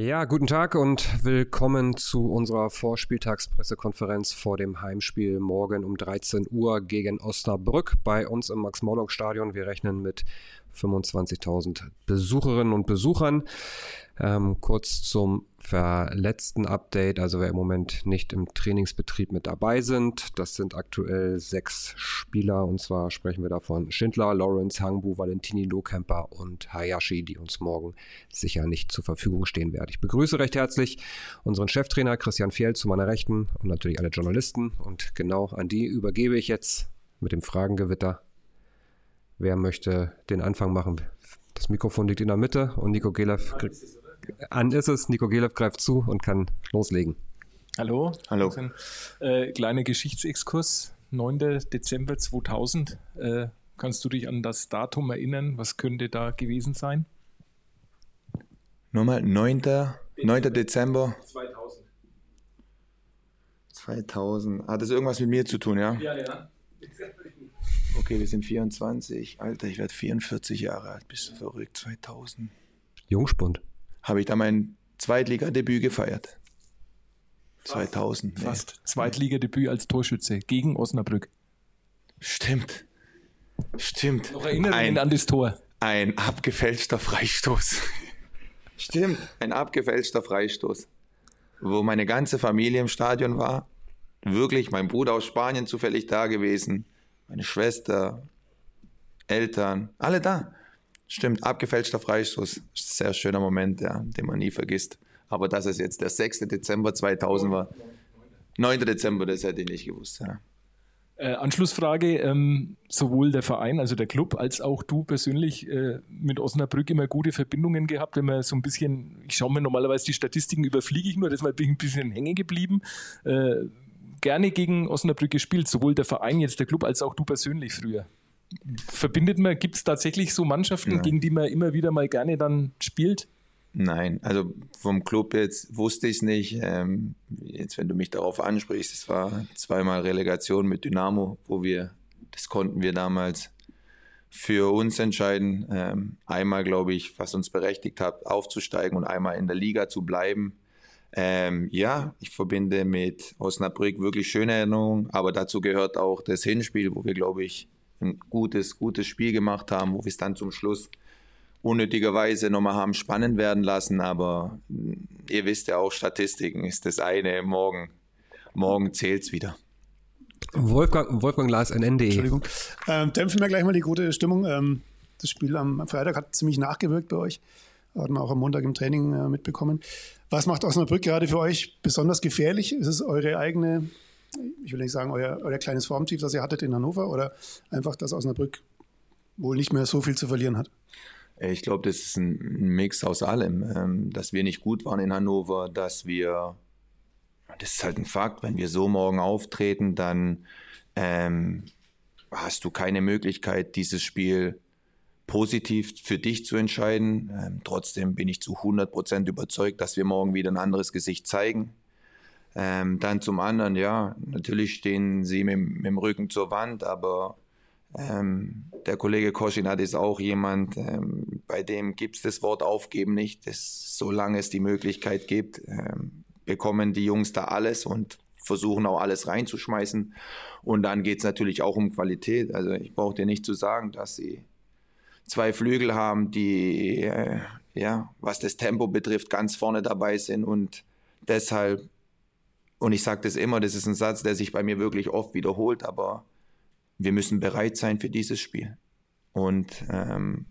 Ja, guten Tag und willkommen zu unserer Vorspieltagspressekonferenz vor dem Heimspiel morgen um 13 Uhr gegen Osnabrück bei uns im Max-Morlock-Stadion. Wir rechnen mit 25.000 Besucherinnen und Besuchern. Ähm, kurz zum verletzten Update, also wer im Moment nicht im Trainingsbetrieb mit dabei sind. Das sind aktuell sechs Spieler und zwar sprechen wir davon Schindler, Lawrence, Hangbu, Valentini, Lohkemper und Hayashi, die uns morgen sicher nicht zur Verfügung stehen werden. Ich begrüße recht herzlich unseren Cheftrainer Christian Fjell zu meiner Rechten und natürlich alle Journalisten und genau an die übergebe ich jetzt mit dem Fragengewitter. Wer möchte den Anfang machen? Das Mikrofon liegt in der Mitte und Nico Gelev an ist es. Nico Gelev greift zu und kann loslegen. Hallo. Hallo. Äh, kleiner Geschichtsexkurs. 9. Dezember 2000. Äh, kannst du dich an das Datum erinnern? Was könnte da gewesen sein? Nochmal, 9. Dezember, 9. Dezember 2000. 2000. Hat das irgendwas mit mir zu tun, ja? Ja, ja. Okay, wir sind 24. Alter, ich werde 44 Jahre alt. Bist du verrückt? 2000. Jungspund. Habe ich da mein Zweitligadebüt gefeiert. 2000. nee. Fast. Zweitligadebüt als Torschütze gegen Osnabrück. Stimmt. Stimmt. Noch Erinnerungen Ein, an das Tor. ein abgefälschter Freistoß. Stimmt. Ein abgefälschter Freistoß. Wo meine ganze Familie im Stadion war. Wirklich, mein Bruder aus Spanien zufällig da gewesen. Meine Schwester, Eltern, alle da. Stimmt, abgefälschter Freistoß. Sehr schöner Moment, ja, den man nie vergisst. Aber dass es jetzt der 6. Dezember 2000 war. 9. Dezember, das hätte ich nicht gewusst. Ja. Äh, Anschlussfrage: ähm, Sowohl der Verein, also der Club, als auch du persönlich äh, mit Osnabrück immer gute Verbindungen gehabt. Wenn man so ein bisschen, ich schaue mir normalerweise die Statistiken überfliege ich nur, deshalb bin ich ein bisschen hängen geblieben. Äh, gerne gegen Osnabrück gespielt, sowohl der Verein, jetzt der Club, als auch du persönlich früher. Verbindet man, gibt es tatsächlich so Mannschaften, Nein. gegen die man immer wieder mal gerne dann spielt? Nein, also vom Club jetzt wusste ich es nicht. Ähm, jetzt, wenn du mich darauf ansprichst, es war zweimal Relegation mit Dynamo, wo wir, das konnten wir damals für uns entscheiden. Ähm, einmal, glaube ich, was uns berechtigt hat, aufzusteigen und einmal in der Liga zu bleiben. Ähm, ja, ich verbinde mit Osnabrück wirklich schöne Erinnerungen, aber dazu gehört auch das Hinspiel, wo wir, glaube ich, ein gutes, gutes Spiel gemacht haben, wo wir es dann zum Schluss unnötigerweise nochmal haben spannend werden lassen. Aber mh, ihr wisst ja auch, Statistiken ist das eine, morgen, morgen zählt es wieder. Wolfgang, Wolfgang Lars, NN.de. Entschuldigung. Ähm, dämpfen wir gleich mal die gute Stimmung. Ähm, das Spiel am Freitag hat ziemlich nachgewirkt bei euch. Hatten wir auch am Montag im Training äh, mitbekommen. Was macht Osnabrück gerade für euch besonders gefährlich? Ist es eure eigene, ich will nicht sagen, euer, euer kleines Formtief, das ihr hattet in Hannover oder einfach, dass Osnabrück wohl nicht mehr so viel zu verlieren hat? Äh, Ich glaube, das ist ein Mix aus allem. Ähm, Dass wir nicht gut waren in Hannover, dass wir, das ist halt ein Fakt, wenn wir so morgen auftreten, dann ähm, hast du keine Möglichkeit, dieses Spiel positiv für dich zu entscheiden. Ähm, trotzdem bin ich zu 100% überzeugt, dass wir morgen wieder ein anderes Gesicht zeigen. Ähm, dann zum anderen, ja, natürlich stehen sie mit, mit dem Rücken zur Wand, aber ähm, der Kollege Koschinat ist auch jemand, ähm, bei dem gibt es das Wort aufgeben nicht. Das, solange es die Möglichkeit gibt, ähm, bekommen die Jungs da alles und versuchen auch alles reinzuschmeißen. Und dann geht es natürlich auch um Qualität. Also ich brauche dir nicht zu sagen, dass sie zwei Flügel haben, die, äh, ja, was das Tempo betrifft, ganz vorne dabei sind und deshalb, und ich sage das immer, das ist ein Satz, der sich bei mir wirklich oft wiederholt, aber wir müssen bereit sein für dieses Spiel. Und ähm,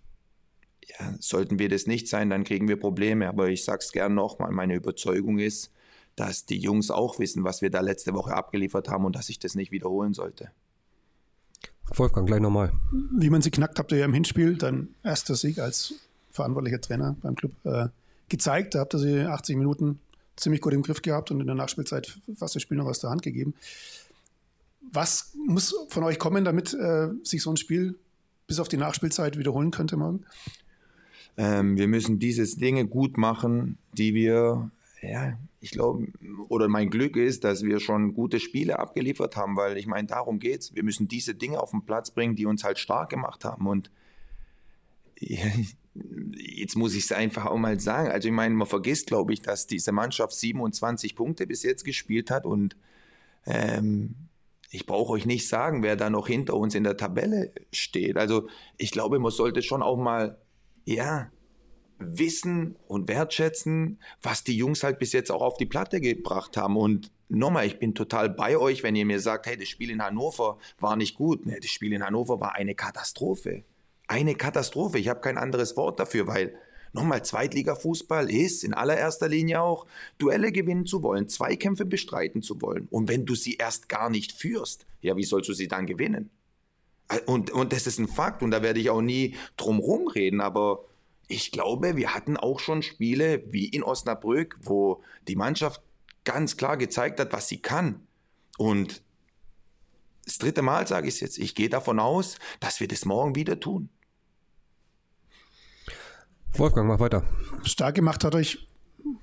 ja, sollten wir das nicht sein, dann kriegen wir Probleme. Aber ich sage es gern nochmal, meine Überzeugung ist, dass die Jungs auch wissen, was wir da letzte Woche abgeliefert haben und dass ich das nicht wiederholen sollte. Wolfgang, gleich nochmal. Wie man sie knackt, habt ihr ja im Hinspiel dein erster Sieg als verantwortlicher Trainer beim Club äh, gezeigt. Da habt ihr sie 80 Minuten ziemlich gut im Griff gehabt und in der Nachspielzeit fast das Spiel noch aus der Hand gegeben. Was muss von euch kommen, damit äh, sich so ein Spiel bis auf die Nachspielzeit wiederholen könnte morgen? Ähm, wir müssen diese Dinge gut machen, die wir, ja, ich glaube, oder mein Glück ist, dass wir schon gute Spiele abgeliefert haben, weil ich meine, darum geht's. Wir müssen diese Dinge auf den Platz bringen, die uns halt stark gemacht haben. Und jetzt muss ich es einfach auch mal sagen. Also ich meine, man vergisst, glaube ich, dass diese Mannschaft 27 Punkte bis jetzt gespielt hat und ähm, ich brauche euch nicht sagen, wer da noch hinter uns in der Tabelle steht. Also ich glaube, man sollte schon auch mal, ja, wissen und wertschätzen, was die Jungs halt bis jetzt auch auf die Platte gebracht haben. Und nochmal, ich bin total bei euch, wenn ihr mir sagt, hey, das Spiel in Hannover war nicht gut. Nee, das Spiel in Hannover war eine Katastrophe. Eine Katastrophe. Ich habe kein anderes Wort dafür, weil nochmal, Zweitliga-Fußball ist in allererster Linie auch, Duelle gewinnen zu wollen, Zweikämpfe bestreiten zu wollen. Und wenn du sie erst gar nicht führst, ja, wie sollst du sie dann gewinnen? Und, und das ist ein Fakt und da werde ich auch nie drum reden, aber ich glaube, wir hatten auch schon Spiele wie in Osnabrück, wo die Mannschaft ganz klar gezeigt hat, was sie kann. Und das dritte Mal sage ich es jetzt, ich gehe davon aus, dass wir das morgen wieder tun. Wolfgang, mach weiter. Stark gemacht hat euch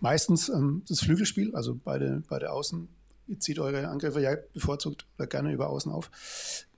meistens ähm, das Flügelspiel, also beide, beide Außen. Ihr zieht eure Angriffe ja bevorzugt oder gerne über Außen auf.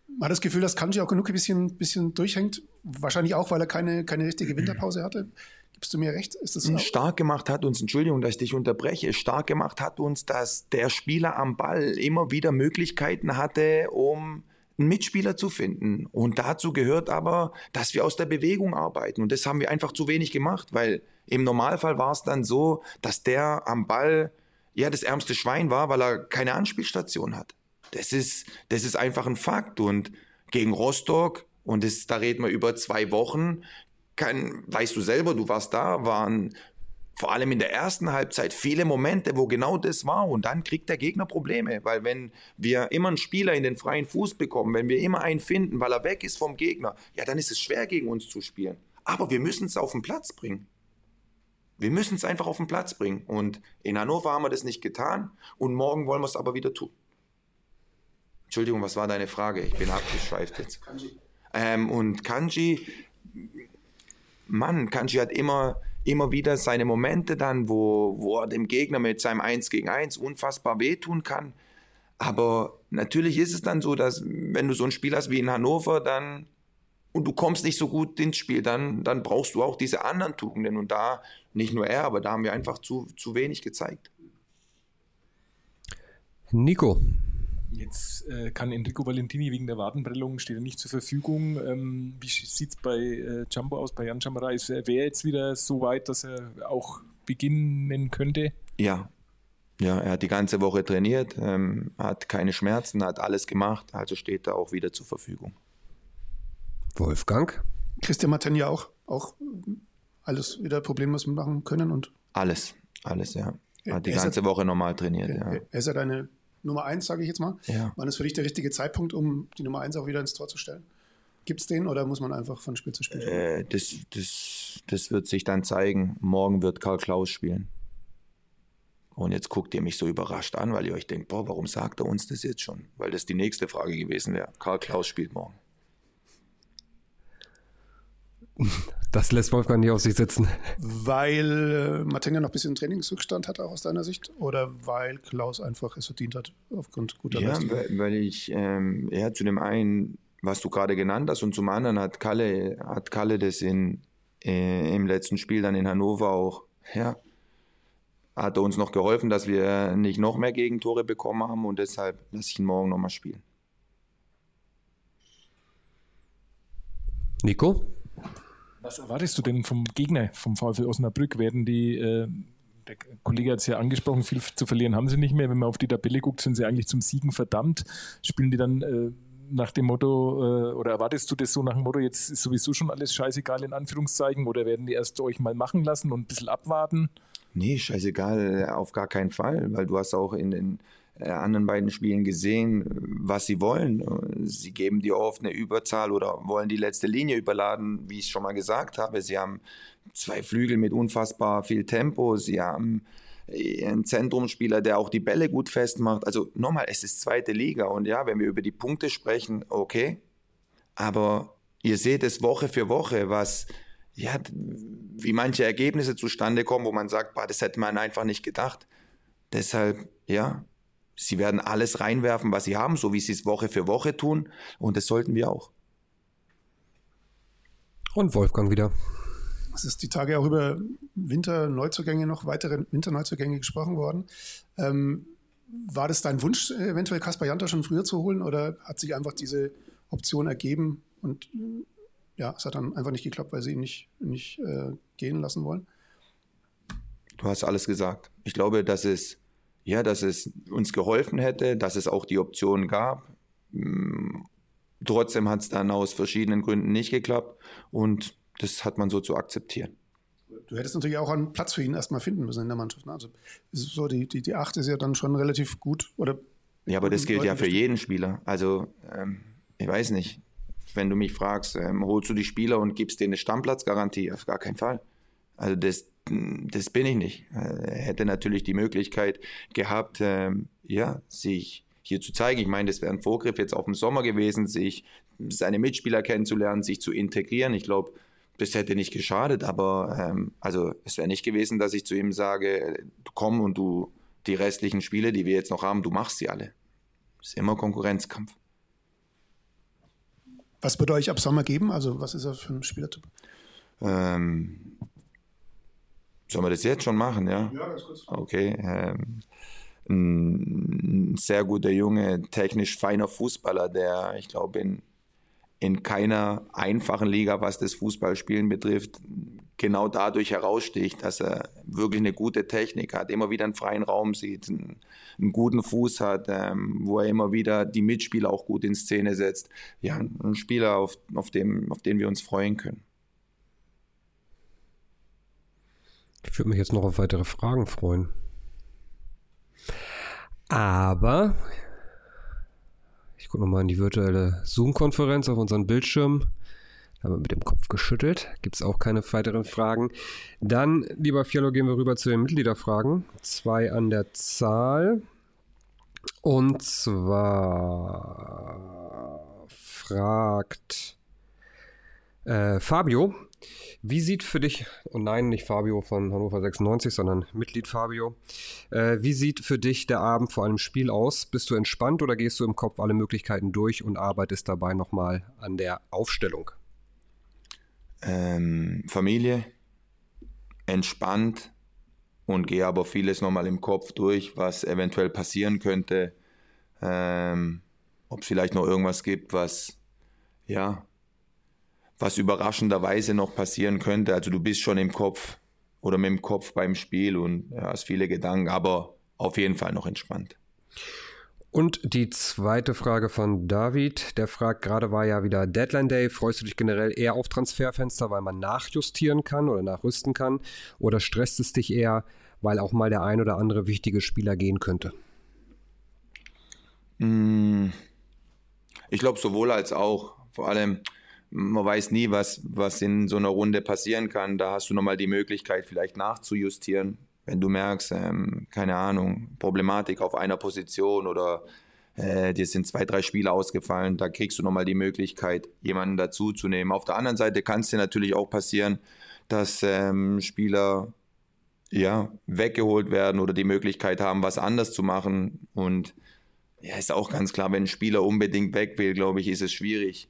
Man hat das Gefühl, dass Kanji auch genug ein bisschen, bisschen durchhängt. Wahrscheinlich auch, weil er keine, keine richtige Winterpause hatte. Gibst du mir recht? Ist das stark gemacht hat uns, Entschuldigung, dass ich dich unterbreche, stark gemacht hat uns, dass der Spieler am Ball immer wieder Möglichkeiten hatte, um einen Mitspieler zu finden. Und dazu gehört aber, dass wir aus der Bewegung arbeiten. Und das haben wir einfach zu wenig gemacht, weil im Normalfall war es dann so, dass der am Ball ja das ärmste Schwein war, weil er keine Anspielstation hat. Das ist, das ist einfach ein Fakt. Und gegen Rostock, und das, da reden wir über zwei Wochen, kann, weißt du selber, du warst da, waren vor allem in der ersten Halbzeit viele Momente, wo genau das war. Und dann kriegt der Gegner Probleme. Weil wenn wir immer einen Spieler in den freien Fuß bekommen, wenn wir immer einen finden, weil er weg ist vom Gegner, ja, dann ist es schwer gegen uns zu spielen. Aber wir müssen es auf den Platz bringen. Wir müssen es einfach auf den Platz bringen. Und in Hannover haben wir das nicht getan. Und morgen wollen wir es aber wieder tun. Entschuldigung, was war deine Frage? Ich bin abgeschweift jetzt. Kanji. Ähm, und Kanji, Mann, Kanji hat immer, immer wieder seine Momente dann, wo, wo er dem Gegner mit seinem 1 gegen 1 unfassbar wehtun kann. Aber natürlich ist es dann so, dass wenn du so ein Spiel hast wie in Hannover, dann und du kommst nicht so gut ins Spiel, dann, dann brauchst du auch diese anderen Tugenden. Und da, nicht nur er, aber da haben wir einfach zu, zu wenig gezeigt. Nico, Jetzt äh, kann Enrico Valentini wegen der Wadenprellung steht er nicht zur Verfügung. Ähm, wie sieht es bei äh, Jumbo aus, bei Jan Chamara? Ist er jetzt wieder so weit, dass er auch beginnen könnte? Ja. Ja, er hat die ganze Woche trainiert, ähm, hat keine Schmerzen, hat alles gemacht, also steht er auch wieder zur Verfügung. Wolfgang? Christian Matenja auch, auch alles wieder problemlos machen können und alles, alles, ja. Hat die ganze Woche normal trainiert. Ja. Er ist ja deine Nummer eins, sage ich jetzt mal. Ja. Wann ist für dich der richtige Zeitpunkt, um die Nummer eins auch wieder ins Tor zu stellen? Gibt es den oder muss man einfach von Spiel zu Spiel spielen? Äh, das, das, das wird sich dann zeigen. Morgen wird Karl Klaus spielen. Und jetzt guckt ihr mich so überrascht an, weil ihr euch denkt, boah, warum sagt er uns das jetzt schon? Weil das die nächste Frage gewesen wäre. Karl Klaus spielt morgen. Das lässt Wolfgang nicht auf sich sitzen. Weil äh, Matenga noch ein bisschen Trainingsrückstand hat, auch aus deiner Sicht? Oder weil Klaus einfach es verdient hat, aufgrund guter ja, Leistung? Ja, weil ich, ähm, er zu dem einen, was du gerade genannt hast, und zum anderen hat Kalle, hat Kalle das in, äh, im letzten Spiel dann in Hannover auch, ja, hat er uns noch geholfen, dass wir nicht noch mehr Gegentore bekommen haben und deshalb lasse ich ihn morgen nochmal spielen. Nico? Was erwartest du denn vom Gegner, vom VfL Osnabrück? Werden die, äh, der Kollege hat es ja angesprochen, viel zu verlieren haben sie nicht mehr. Wenn man auf die Tabelle guckt, sind sie eigentlich zum Siegen verdammt. Spielen die dann äh, nach dem Motto, äh, oder erwartest du das so nach dem Motto, jetzt ist sowieso schon alles scheißegal in Anführungszeichen, oder werden die erst euch mal machen lassen und ein bisschen abwarten? Nee, scheißegal, auf gar keinen Fall, weil du hast auch in den anderen beiden Spielen gesehen, was sie wollen. Sie geben dir oft eine Überzahl oder wollen die letzte Linie überladen, wie ich schon mal gesagt habe. Sie haben zwei Flügel mit unfassbar viel Tempo. Sie haben einen Zentrumspieler, der auch die Bälle gut festmacht. Also nochmal, es ist zweite Liga und ja, wenn wir über die Punkte sprechen, okay. Aber ihr seht es Woche für Woche, was ja, wie manche Ergebnisse zustande kommen, wo man sagt, bah, das hätte man einfach nicht gedacht. Deshalb, ja, Sie werden alles reinwerfen, was sie haben, so wie sie es Woche für Woche tun. Und das sollten wir auch. Und Wolfgang wieder. es ist die Tage auch über Winterneuzugänge noch, weitere Winterneuzugänge gesprochen worden. Ähm, war das dein Wunsch, eventuell Kaspar Janta schon früher zu holen oder hat sich einfach diese Option ergeben und ja, es hat dann einfach nicht geklappt, weil sie ihn nicht, nicht äh, gehen lassen wollen? Du hast alles gesagt. Ich glaube, dass es, ja, dass es uns geholfen hätte, dass es auch die Option gab. Mm, trotzdem hat es dann aus verschiedenen Gründen nicht geklappt und das hat man so zu akzeptieren. Du hättest natürlich auch einen Platz für ihn erstmal finden müssen in der Mannschaft. Ne? Also so die, die, die Acht ist ja dann schon relativ gut. Oder ja, aber das gilt ja für jeden Spieler. Also ähm, ich weiß nicht, wenn du mich fragst, ähm, holst du die Spieler und gibst denen eine Stammplatzgarantie? Auf gar keinen Fall. Also das, das bin ich nicht. Er hätte natürlich die Möglichkeit gehabt, ähm, ja, sich hier zu zeigen. Ich meine, das wäre ein Vorgriff jetzt auf den Sommer gewesen, sich seine Mitspieler kennenzulernen, sich zu integrieren. Ich glaube, das hätte nicht geschadet, aber ähm, also es wäre nicht gewesen, dass ich zu ihm sage, komm und du die restlichen Spiele, die wir jetzt noch haben, du machst sie alle. Das ist immer Konkurrenzkampf. Was würde euch ab Sommer geben? Also was ist er für ein Spielertyp? Ähm, sollen wir das jetzt schon machen, ja? Ja, ganz kurz. Okay. Ähm, ein sehr guter Junge, technisch feiner Fußballer, der, ich glaube, in in keiner einfachen Liga, was das Fußballspielen betrifft, genau dadurch heraussticht, dass er wirklich eine gute Technik hat, immer wieder einen freien Raum sieht, einen, einen guten Fuß hat, ähm, wo er immer wieder die Mitspieler auch gut in Szene setzt. Ja, ein Spieler, auf, auf, dem, auf den wir uns freuen können. Ich würde mich jetzt noch auf weitere Fragen freuen. Aber ich gucke nochmal in die virtuelle Zoom-Konferenz auf unseren Bildschirm. Da haben wir mit dem Kopf geschüttelt. Gibt es auch keine weiteren Fragen. Dann, lieber Fialo, gehen wir rüber zu den Mitgliederfragen. Zwei an der Zahl. Und zwar fragt äh, Fabio, wie sieht für dich, und nein, nicht Fabio von Hannover 96, sondern Mitglied Fabio, äh, wie sieht für dich der Abend vor einem Spiel aus? Bist du entspannt oder gehst du im Kopf alle Möglichkeiten durch und arbeitest dabei nochmal an der Aufstellung? Ähm, Familie, entspannt und gehe aber vieles nochmal im Kopf durch, was eventuell passieren könnte. Ähm, Ob es vielleicht noch irgendwas gibt, was ja was überraschenderweise noch passieren könnte. Also du bist schon im Kopf oder mit dem Kopf beim Spiel und ja, hast viele Gedanken, aber auf jeden Fall noch entspannt. Und die zweite Frage von David, der fragt, gerade war ja wieder Deadline Day, freust du dich generell eher auf Transferfenster, weil man nachjustieren kann oder nachrüsten kann? Oder stresst es dich eher, weil auch mal der ein oder andere wichtige Spieler gehen könnte? Hm. Ich glaube sowohl als auch. Vor allem, man weiß nie, was, was in so einer Runde passieren kann. Da hast du nochmal die Möglichkeit, vielleicht nachzujustieren, wenn du merkst, ähm, keine Ahnung, Problematik auf einer Position oder äh, dir sind zwei, drei Spiele ausgefallen, da kriegst du nochmal die Möglichkeit, jemanden dazuzunehmen. Auf der anderen Seite kann es dir natürlich auch passieren, dass ähm, Spieler ja, weggeholt werden oder die Möglichkeit haben, was anders zu machen. Und ja, ist auch ganz klar, wenn ein Spieler unbedingt weg will, glaube ich, ist es schwierig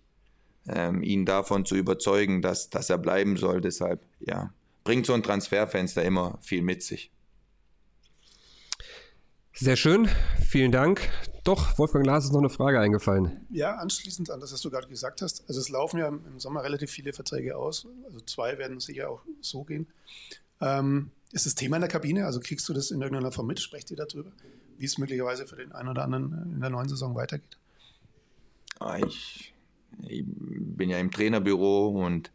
ähm, ihn davon zu überzeugen, dass, dass er bleiben soll. Deshalb, ja, bringt so ein Transferfenster immer viel mit sich. Sehr schön, vielen Dank. Doch, Wolfgang Glas ist noch eine Frage eingefallen. Ja, anschließend an das, was du gerade gesagt hast. Also es laufen ja im Sommer relativ viele Verträge aus. Also zwei werden sicher auch so gehen. Ähm, ist das Thema in der Kabine? Also kriegst du das in irgendeiner Form mit? Sprecht ihr darüber, wie es möglicherweise für den einen oder anderen in der neuen Saison weitergeht? Ah, ich ich bin ja im Trainerbüro und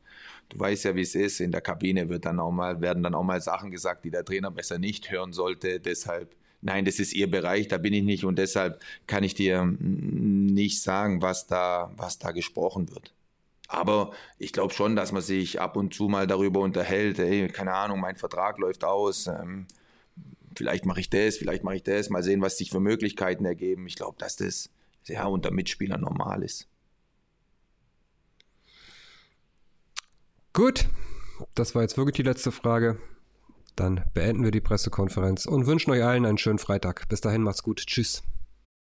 du weißt ja, wie es ist. In der Kabine wird dann auch mal, werden dann auch mal Sachen gesagt, die der Trainer besser nicht hören sollte. Deshalb, nein, das ist ihr Bereich, da bin ich nicht und deshalb kann ich dir nicht sagen, was da, was da gesprochen wird. Aber ich glaube schon, dass man sich ab und zu mal darüber unterhält. Ey, keine Ahnung, mein Vertrag läuft aus. Ähm, vielleicht mache ich das, vielleicht mache ich das. Mal sehen, was sich für Möglichkeiten ergeben. Ich glaube, dass das ja unter Mitspielern normal ist. Gut, das war jetzt wirklich die letzte Frage. Dann beenden wir die Pressekonferenz und wünschen euch allen einen schönen Freitag. Bis dahin macht's gut. Tschüss.